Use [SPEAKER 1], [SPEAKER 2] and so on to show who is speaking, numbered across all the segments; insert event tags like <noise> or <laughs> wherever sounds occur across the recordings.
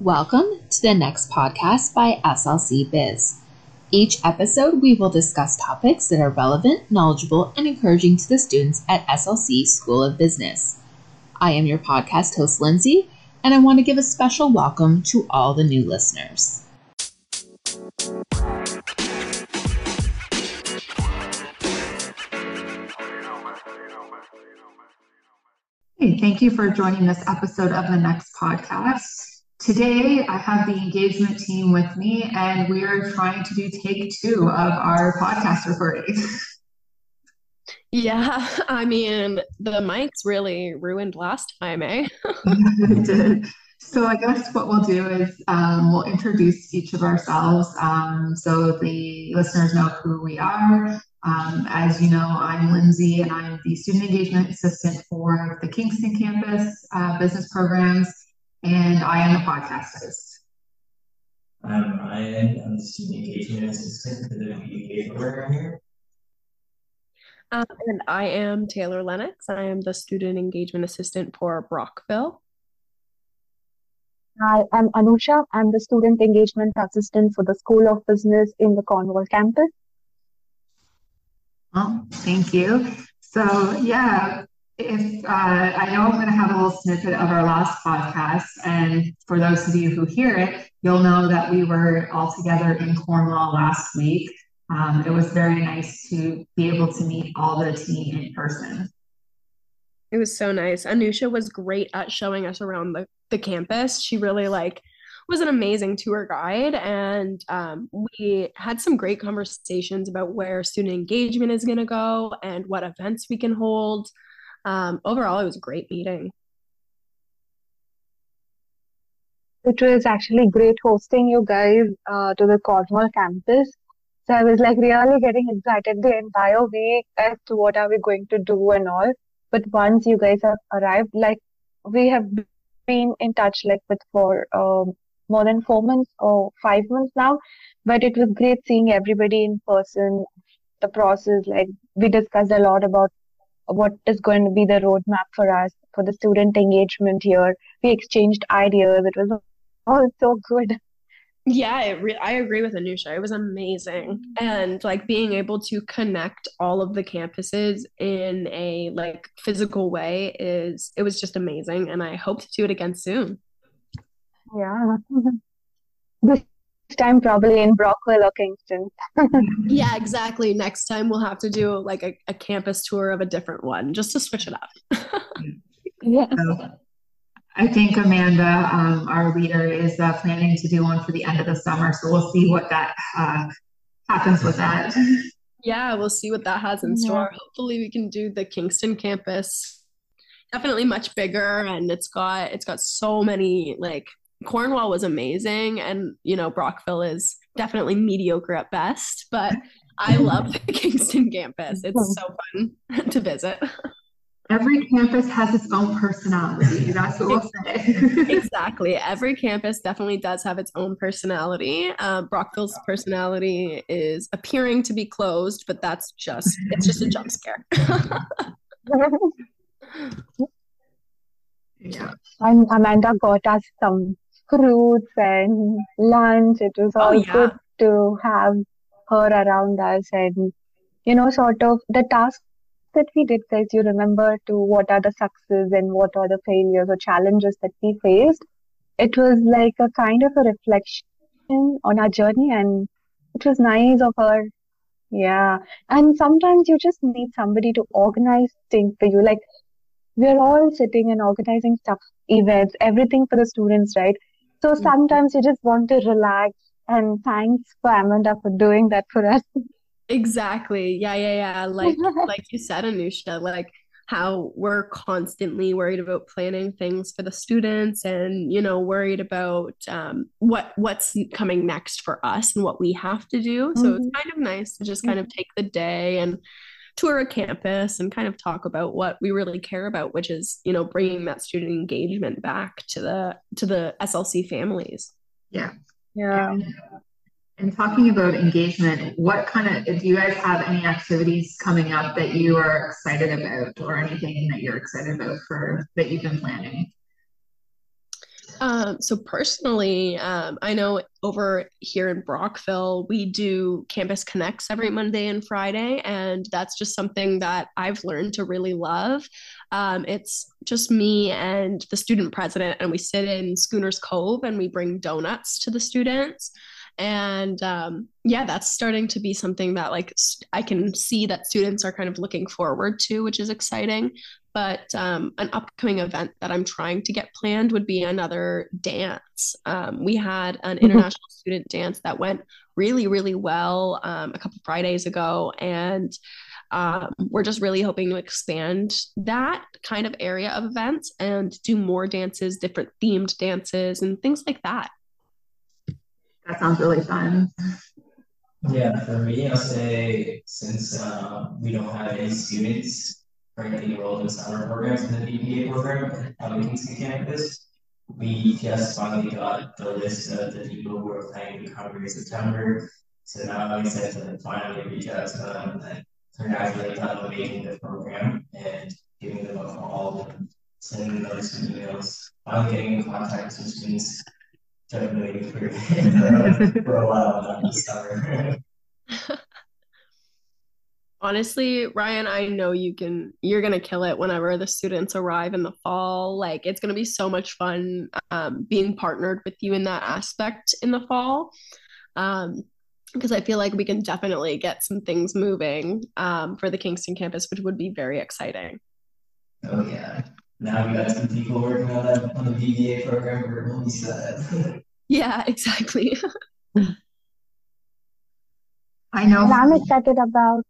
[SPEAKER 1] Welcome to the next podcast by SLC Biz. Each episode, we will discuss topics that are relevant, knowledgeable, and encouraging to the students at SLC School of Business. I am your podcast host, Lindsay, and I want to give a special welcome to all the new listeners.
[SPEAKER 2] Hey, thank you for joining this episode of the next podcast. Today, I have the engagement team with me, and we are trying to do take two of our podcast recording.
[SPEAKER 3] Yeah, I mean, the mics really ruined last time, eh? <laughs>
[SPEAKER 2] it did. So, I guess what we'll do is um, we'll introduce each of ourselves um, so the listeners know who we are. Um, as you know, I'm Lindsay, and I'm the Student Engagement Assistant for the Kingston Campus uh, Business Programs and I am the podcast host.
[SPEAKER 4] I'm Rayan. I'm the student engagement assistant for the BBA program here.
[SPEAKER 3] Um, and I am Taylor Lennox. I am the student engagement assistant for Brockville.
[SPEAKER 5] Hi, I'm Anusha. I'm the student engagement assistant for the School of Business in the Cornwall campus.
[SPEAKER 2] Well, thank you. So, yeah, if uh, I know I'm going to have a little snippet of our last podcast, and for those of you who hear it, you'll know that we were all together in Cornwall last week. Um, it was very nice to be able to meet all the team in person.
[SPEAKER 3] It was so nice. Anusha was great at showing us around the, the campus. She really like was an amazing tour guide and um, we had some great conversations about where student engagement is going to go and what events we can hold um, overall, it was a great meeting.
[SPEAKER 5] It was actually great hosting you guys uh, to the Cornwall campus. So I was like really getting excited the entire week as to what are we going to do and all. But once you guys have arrived, like we have been in touch like with for um, more than four months or five months now. But it was great seeing everybody in person. The process, like we discussed a lot about what is going to be the roadmap for us for the student engagement here. We exchanged ideas. It was all so good.
[SPEAKER 3] Yeah, re- I agree with Anusha. It was amazing. And like being able to connect all of the campuses in a like physical way is it was just amazing and I hope to do it again soon.
[SPEAKER 5] Yeah. <laughs> This time probably in Brockville or Kingston. <laughs>
[SPEAKER 3] yeah, exactly. Next time we'll have to do like a, a campus tour of a different one just to switch it up. <laughs>
[SPEAKER 5] yeah.
[SPEAKER 2] So, I think Amanda, um, our leader, is uh, planning to do one for the end of the summer. So we'll see what that uh, happens with that.
[SPEAKER 3] Yeah, we'll see what that has in store. Hopefully, we can do the Kingston campus. Definitely much bigger, and it's got it's got so many like Cornwall was amazing, and you know Brockville is definitely mediocre at best. But I <laughs> love the Kingston campus; it's so fun <laughs> to visit.
[SPEAKER 2] Every campus has its own personality. That's what we'll say.
[SPEAKER 3] exactly. Every campus definitely does have its own personality. Uh, Brockville's personality is appearing to be closed, but that's just it's just a jump scare. <laughs>
[SPEAKER 5] yeah. And Amanda got us some fruits and lunch. It was oh, all oh, yeah. good to have her around us and, you know, sort of the task that we did, guys, you remember to what are the successes and what are the failures or challenges that we faced. It was like a kind of a reflection on our journey and it was nice of her. Yeah. And sometimes you just need somebody to organize things for you. Like we're all sitting and organizing stuff, events, everything for the students, right? So mm-hmm. sometimes you just want to relax. And thanks for Amanda for doing that for us.
[SPEAKER 3] Exactly. Yeah, yeah, yeah. Like <laughs> like you said, Anusha, like how we're constantly worried about planning things for the students and you know worried about um, what what's coming next for us and what we have to do so mm-hmm. it's kind of nice to just kind of take the day and tour a campus and kind of talk about what we really care about which is you know bringing that student engagement back to the to the slc families.
[SPEAKER 2] Yeah.
[SPEAKER 5] Yeah.
[SPEAKER 2] And talking about engagement what kind of do you guys have any activities coming up that you are excited about or anything that you're excited about for that you've been planning
[SPEAKER 3] Um, so personally, um, I know over here in Brockville, we do Campus Connects every Monday and Friday, and that's just something that I've learned to really love. Um, it's just me and the student president, and we sit in Schooners Cove and we bring donuts to the students. And um, yeah, that's starting to be something that like I can see that students are kind of looking forward to, which is exciting. But um, an upcoming event that I'm trying to get planned would be another dance. Um, we had an mm-hmm. international student dance that went really, really well um, a couple Fridays ago, and um, we're just really hoping to expand that kind of area of events and do more dances, different themed dances, and things like that.
[SPEAKER 2] That sounds really fun.
[SPEAKER 4] Yeah, for me, I'll say since uh, we don't have any students currently enrolled in summer programs in the BBA program at the Kingston campus, we just finally got the list of the people who are planning to come in September. So now I'm excited to finally reach out to them and congratulate them on making the program and giving them a call and sending them those emails, finally getting in contact with students definitely for, for a while this summer. <laughs>
[SPEAKER 3] Honestly, Rayan, I know you can you're gonna kill it whenever the students arrive in the fall. Like it's gonna be so much fun um, being partnered with you in that aspect in the fall. Um, because I feel like we can definitely get some things moving um, for the Kingston campus, which would be very exciting.
[SPEAKER 4] Oh yeah, now we got some people working on that on the BBA program. We're really set.
[SPEAKER 3] yeah, exactly. <laughs>
[SPEAKER 2] I know.
[SPEAKER 5] I'm excited about.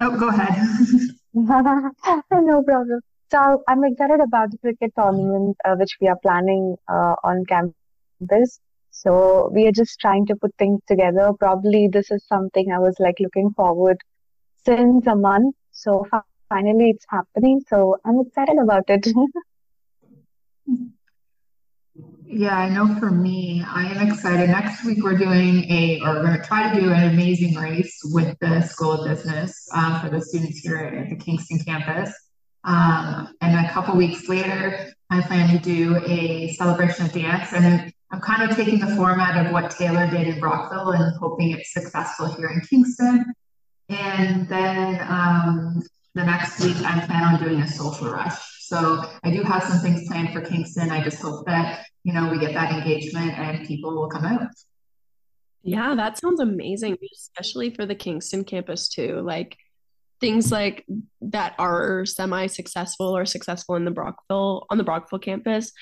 [SPEAKER 2] Oh, go ahead. <laughs>
[SPEAKER 5] no problem. So I'm excited about the cricket tournament uh, which we are planning uh, on campus. So we are just trying to put things together. Probably this is something I was like looking forward since a month. So finally it's happening. So I'm excited about it. <laughs>
[SPEAKER 2] yeah, I know for me, I am excited. Next week we're doing a, or we're going to try to do an amazing race with the School of Business uh, for the students here at the Kingston campus. Um, and a couple weeks later, I plan to do a celebration of dance. And I'm kind of taking the format of what Taylor did in Brockville and hoping it's successful here in Kingston. And then um, the next week I plan on doing a social rush. So I do have some things planned for Kingston. I just hope that, you know, we get that engagement and people will come out.
[SPEAKER 3] Yeah, that sounds amazing, especially for the Kingston campus too. Like things like that are semi-successful or successful in the Brockville on the Brockville campus.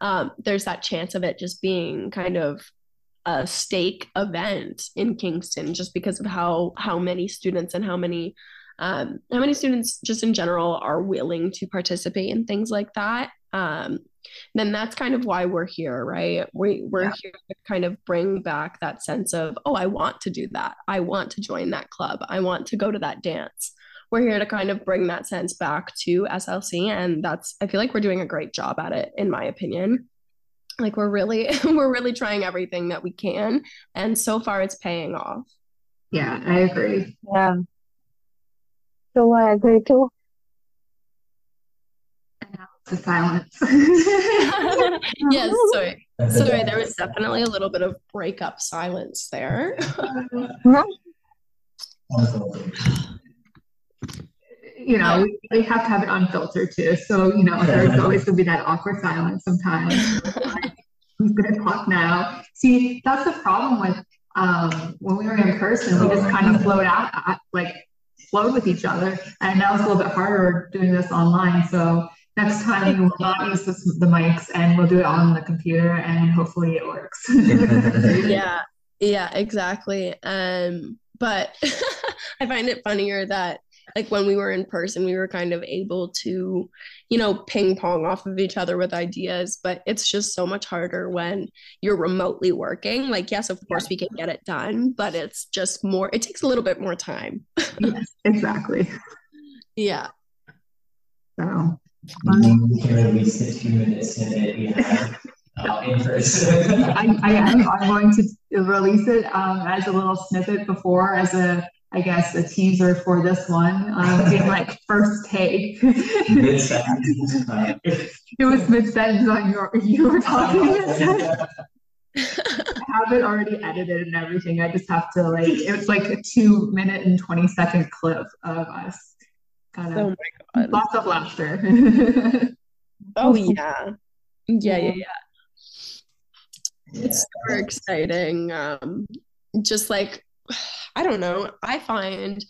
[SPEAKER 3] Um, there's that chance of it just being kind of a stake event in Kingston just because of how how many students and how many um, how many students just in general are willing to participate in things like that? Um, then that's kind of why we're here right? We, we're yeah. here to kind of bring back that sense of oh i want to do that. I want to join that club. I want to go to that dance. We're here to kind of bring that sense back to slc and that's i feel like we're doing a great job at it in my opinion. Like we're really <laughs> we're really trying everything that we can and so far it's paying off.
[SPEAKER 2] Yeah i agree.
[SPEAKER 5] Yeah so I agree too.
[SPEAKER 2] And now the silence. <laughs>
[SPEAKER 3] yes, sorry. Sorry, there was definitely a little bit of breakup silence there. <laughs>
[SPEAKER 2] you know, we have to have it unfiltered too. So, you know, there's always going to be that awkward silence sometimes. Who's going to talk now? See, that's the problem with um, when we were in person, we just kind of flowed out, like flowed with each other. And now it's a little bit harder doing this online. So next time we will not use this, the mics and we'll do it on the computer and hopefully it works. <laughs>
[SPEAKER 3] yeah, yeah, exactly. Um, but <laughs> I find it funnier that like when we were in person we were kind of able to you know ping pong off of each other with ideas but it's just so much harder when you're remotely working. Like yes of course we can get it done but it's just more it takes a little bit more time.
[SPEAKER 2] Yes exactly.
[SPEAKER 3] Yeah.
[SPEAKER 2] So.
[SPEAKER 4] We can two minutes <laughs> that we have uh, in person.
[SPEAKER 2] I, I am I'm going to release it um, as a little snippet before as a I guess, a teaser for this one, um, <laughs> being like first take. <laughs> it was mid sentence on your you were talking. <laughs> I have it already edited and everything. I just have to like it's like a two minute and twenty second clip of us kind of oh my God. lots of laughter.
[SPEAKER 3] oh yeah. Yeah, yeah, yeah. It's super exciting. Um just like <sighs> I don't know. I find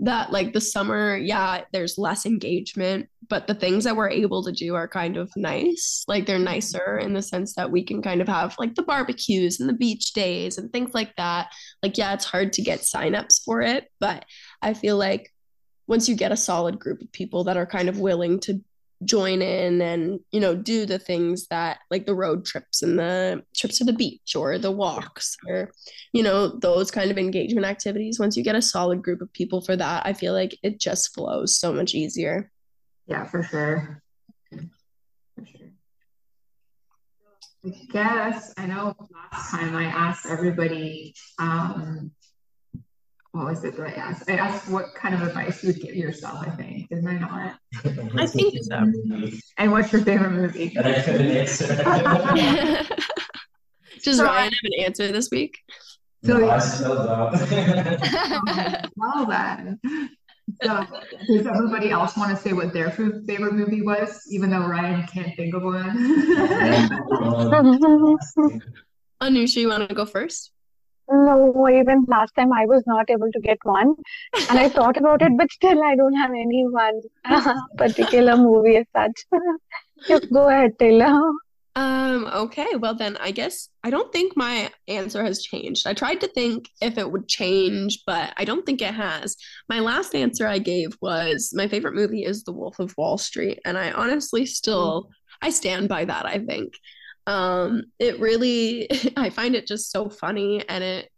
[SPEAKER 3] that like the summer, yeah, there's less engagement, but the things that we're able to do are kind of nice. Like they're mm-hmm. nicer in the sense that we can kind of have like the barbecues and the beach days and things like that. Like, yeah, it's hard to get signups for it, but I feel like once you get a solid group of people that are kind of willing to join in and you know do the things that like the road trips and the trips to the beach or the walks or you know those kind of engagement activities. Once you get a solid group of people for that i feel like it just flows so much easier.
[SPEAKER 2] Yeah for sure. For sure. I guess I know last time I asked everybody um, what was it that I asked? I asked what kind of advice you would give yourself, I think. Didn't I not?
[SPEAKER 3] I think <laughs> so.
[SPEAKER 2] And what's your favorite movie?
[SPEAKER 4] And I couldn't answer. <laughs>
[SPEAKER 3] Does so Rayan have an answer this week?
[SPEAKER 4] So, no, I still don't. <laughs>
[SPEAKER 2] Oh, well then. So does everybody else want to say what their favorite movie was, even though Rayan can't think of one?
[SPEAKER 3] Anusha, you want to go first?
[SPEAKER 5] No, even last time I was not able to get one. And I thought about it, but still I don't have any one <laughs> particular movie as such. <laughs> go ahead, Taylor.
[SPEAKER 3] Um, okay, well then I guess I don't think my answer has changed. I tried to think if it would change, but I don't think it has. My last answer I gave was my favorite movie is The Wolf of Wall Street, and I honestly still I stand by that, I think um it really <laughs> i find it just so funny and it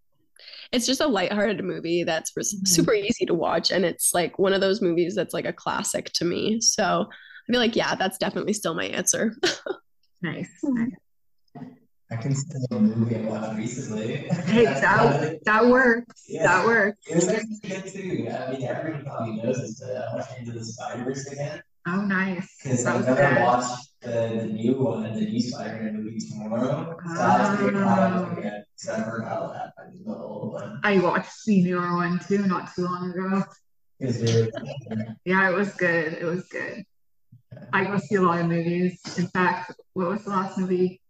[SPEAKER 3] it's just a lighthearted movie that's mm-hmm. super easy to watch and it's like one of those movies that's like a classic to me so i feel like yeah that's definitely still my answer <laughs>
[SPEAKER 2] nice
[SPEAKER 4] I can still a movie I watched recently.
[SPEAKER 2] Hey, <laughs> that that works. Yeah. That works.
[SPEAKER 4] It was actually good too. I mean, everyone probably knows this, but I watched Into the Spider Verse again.
[SPEAKER 2] Oh, nice.
[SPEAKER 4] Because I've never watched the, the new one, the new Spider-Man movie tomorrow. Ah. So I was proud of it because I forgot what happened in the old one.
[SPEAKER 2] I watched the newer one too, not too long ago.
[SPEAKER 4] It
[SPEAKER 2] Yeah, it was good. It was good. I go see a lot of movies. In fact, what was the last movie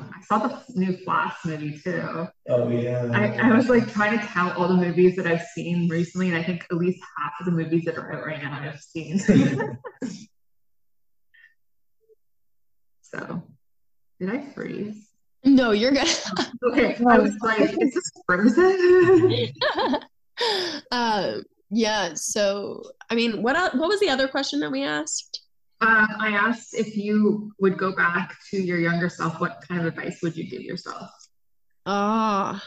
[SPEAKER 2] I saw the new Flash movie too.
[SPEAKER 4] Oh yeah.
[SPEAKER 2] I, I was like trying to count all the movies that I've seen recently, and I think at least half of the movies that are out right now I've seen. <laughs> <laughs> so, did I freeze?
[SPEAKER 3] No, you're good. <laughs>
[SPEAKER 2] okay, I was like, is this frozen? <laughs>
[SPEAKER 3] uh, yeah. So, I mean, what what was the other question that we asked?
[SPEAKER 2] Um, I asked if you would go back to your younger self, what kind of advice would you give yourself?
[SPEAKER 3] Ah,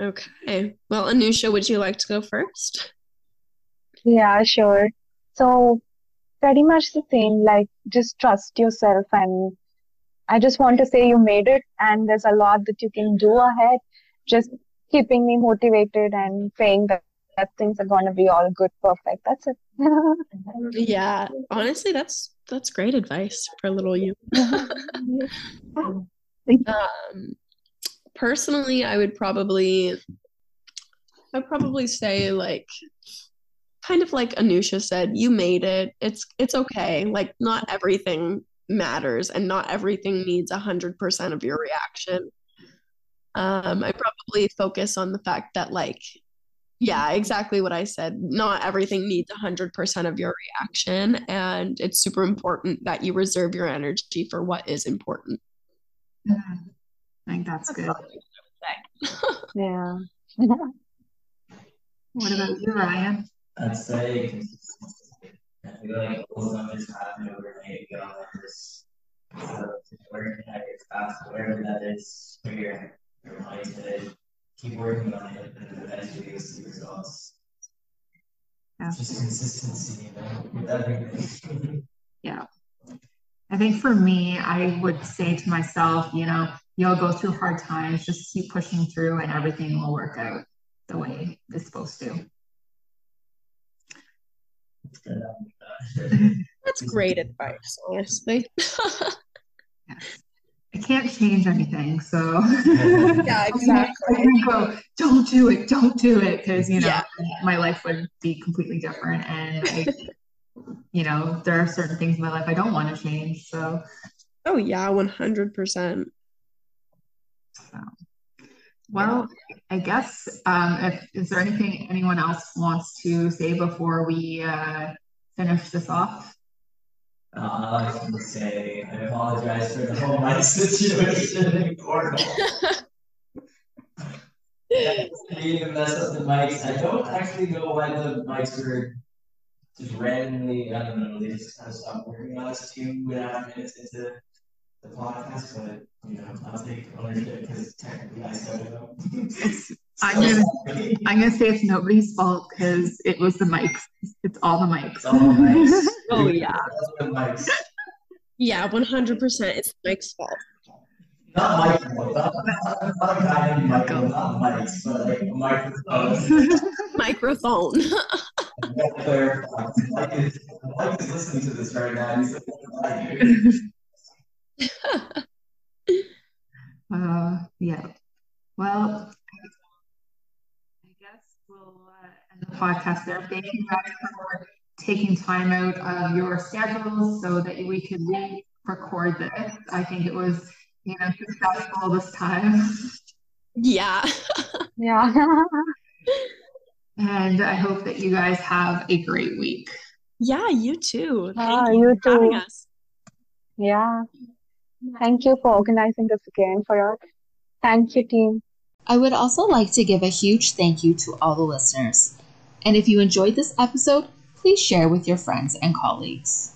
[SPEAKER 3] oh, okay. Well, Anusha, would you like to go first?
[SPEAKER 5] Yeah, sure. So, pretty much the same, like just trust yourself. And I just want to say you made it, and there's a lot that you can do ahead. Just keeping me motivated and praying that, that things are going to be all good, perfect. That's it. <laughs>
[SPEAKER 3] yeah, honestly, that's that's great advice for little you. <laughs> um, personally, I would probably, I'd probably say like, kind of like Anusha said, you made it. It's it's okay. Like not everything matters, and not everything needs a hundred percent of your reaction. Um, I probably focus on the fact that like yeah, exactly what I said. Not everything needs 100% of your reaction. And it's super important that you reserve your energy for what is important.
[SPEAKER 2] Mm-hmm. I think that's, that's
[SPEAKER 5] good. <laughs> yeah. <laughs>
[SPEAKER 2] what about you, Rayan?
[SPEAKER 4] I'd say I feel like goals <laughs> don't just happen overnight. You know, just working at your craft, whatever that is for your, your mindset keep working on it and eventually you'll see results. Yeah. Just consistency, you know, with everything.
[SPEAKER 2] yeah. I think for me, I would say to myself, you know, you'll go through hard times, just keep pushing through and everything will work out the way it's supposed to.
[SPEAKER 3] That's great advice, honestly. <laughs>
[SPEAKER 2] I can't change anything, so
[SPEAKER 3] yeah, <laughs> exactly.
[SPEAKER 2] I go, don't do it, don't do it, because you know yeah. my life would be completely different, and I, you know there are certain things in my life I don't want to change. So,
[SPEAKER 3] oh yeah, one hundred percent.
[SPEAKER 2] Well, I guess um, if is there anything anyone else wants to say before we uh, finish this off?
[SPEAKER 4] Uh, I was going to say I apologize for the whole mic <laughs> situation in Cornwall. <laughs> to mess up the mics. I don't actually know why the mics were just randomly. I don't know. They just kind of stopped working on us two and a half minutes into the podcast, but you know, I'll take ownership because technically I started them. <laughs>
[SPEAKER 2] I'm gonna, I'm gonna say it's nobody's fault because it was the mics. It's all the mics.
[SPEAKER 4] all the mics. <laughs>
[SPEAKER 3] oh yeah. mics. Yeah, one hundred percent. It's Mike's fault.
[SPEAKER 4] Not microphone. Not, not, not a guy named Michael. Not mics, but like a microphone. <laughs>
[SPEAKER 3] microphone.
[SPEAKER 4] Mike is, Mike is listening to this right now. He's <laughs>
[SPEAKER 2] uh, yeah. Well, I guess we'll uh, end the podcast there. Thank you guys for taking time out of your schedules so that we could re-record this. I think it was, you know, successful this time.
[SPEAKER 3] Yeah. <laughs>
[SPEAKER 5] yeah.
[SPEAKER 2] and I hope that you guys have a great week.
[SPEAKER 3] Yeah, you too.
[SPEAKER 5] Thank you, you too. Yeah. Thank you for organizing this again for us. Thank you, team.
[SPEAKER 1] I would also like to give a huge thank you to all the listeners. And if you enjoyed this episode, please share with your friends and colleagues.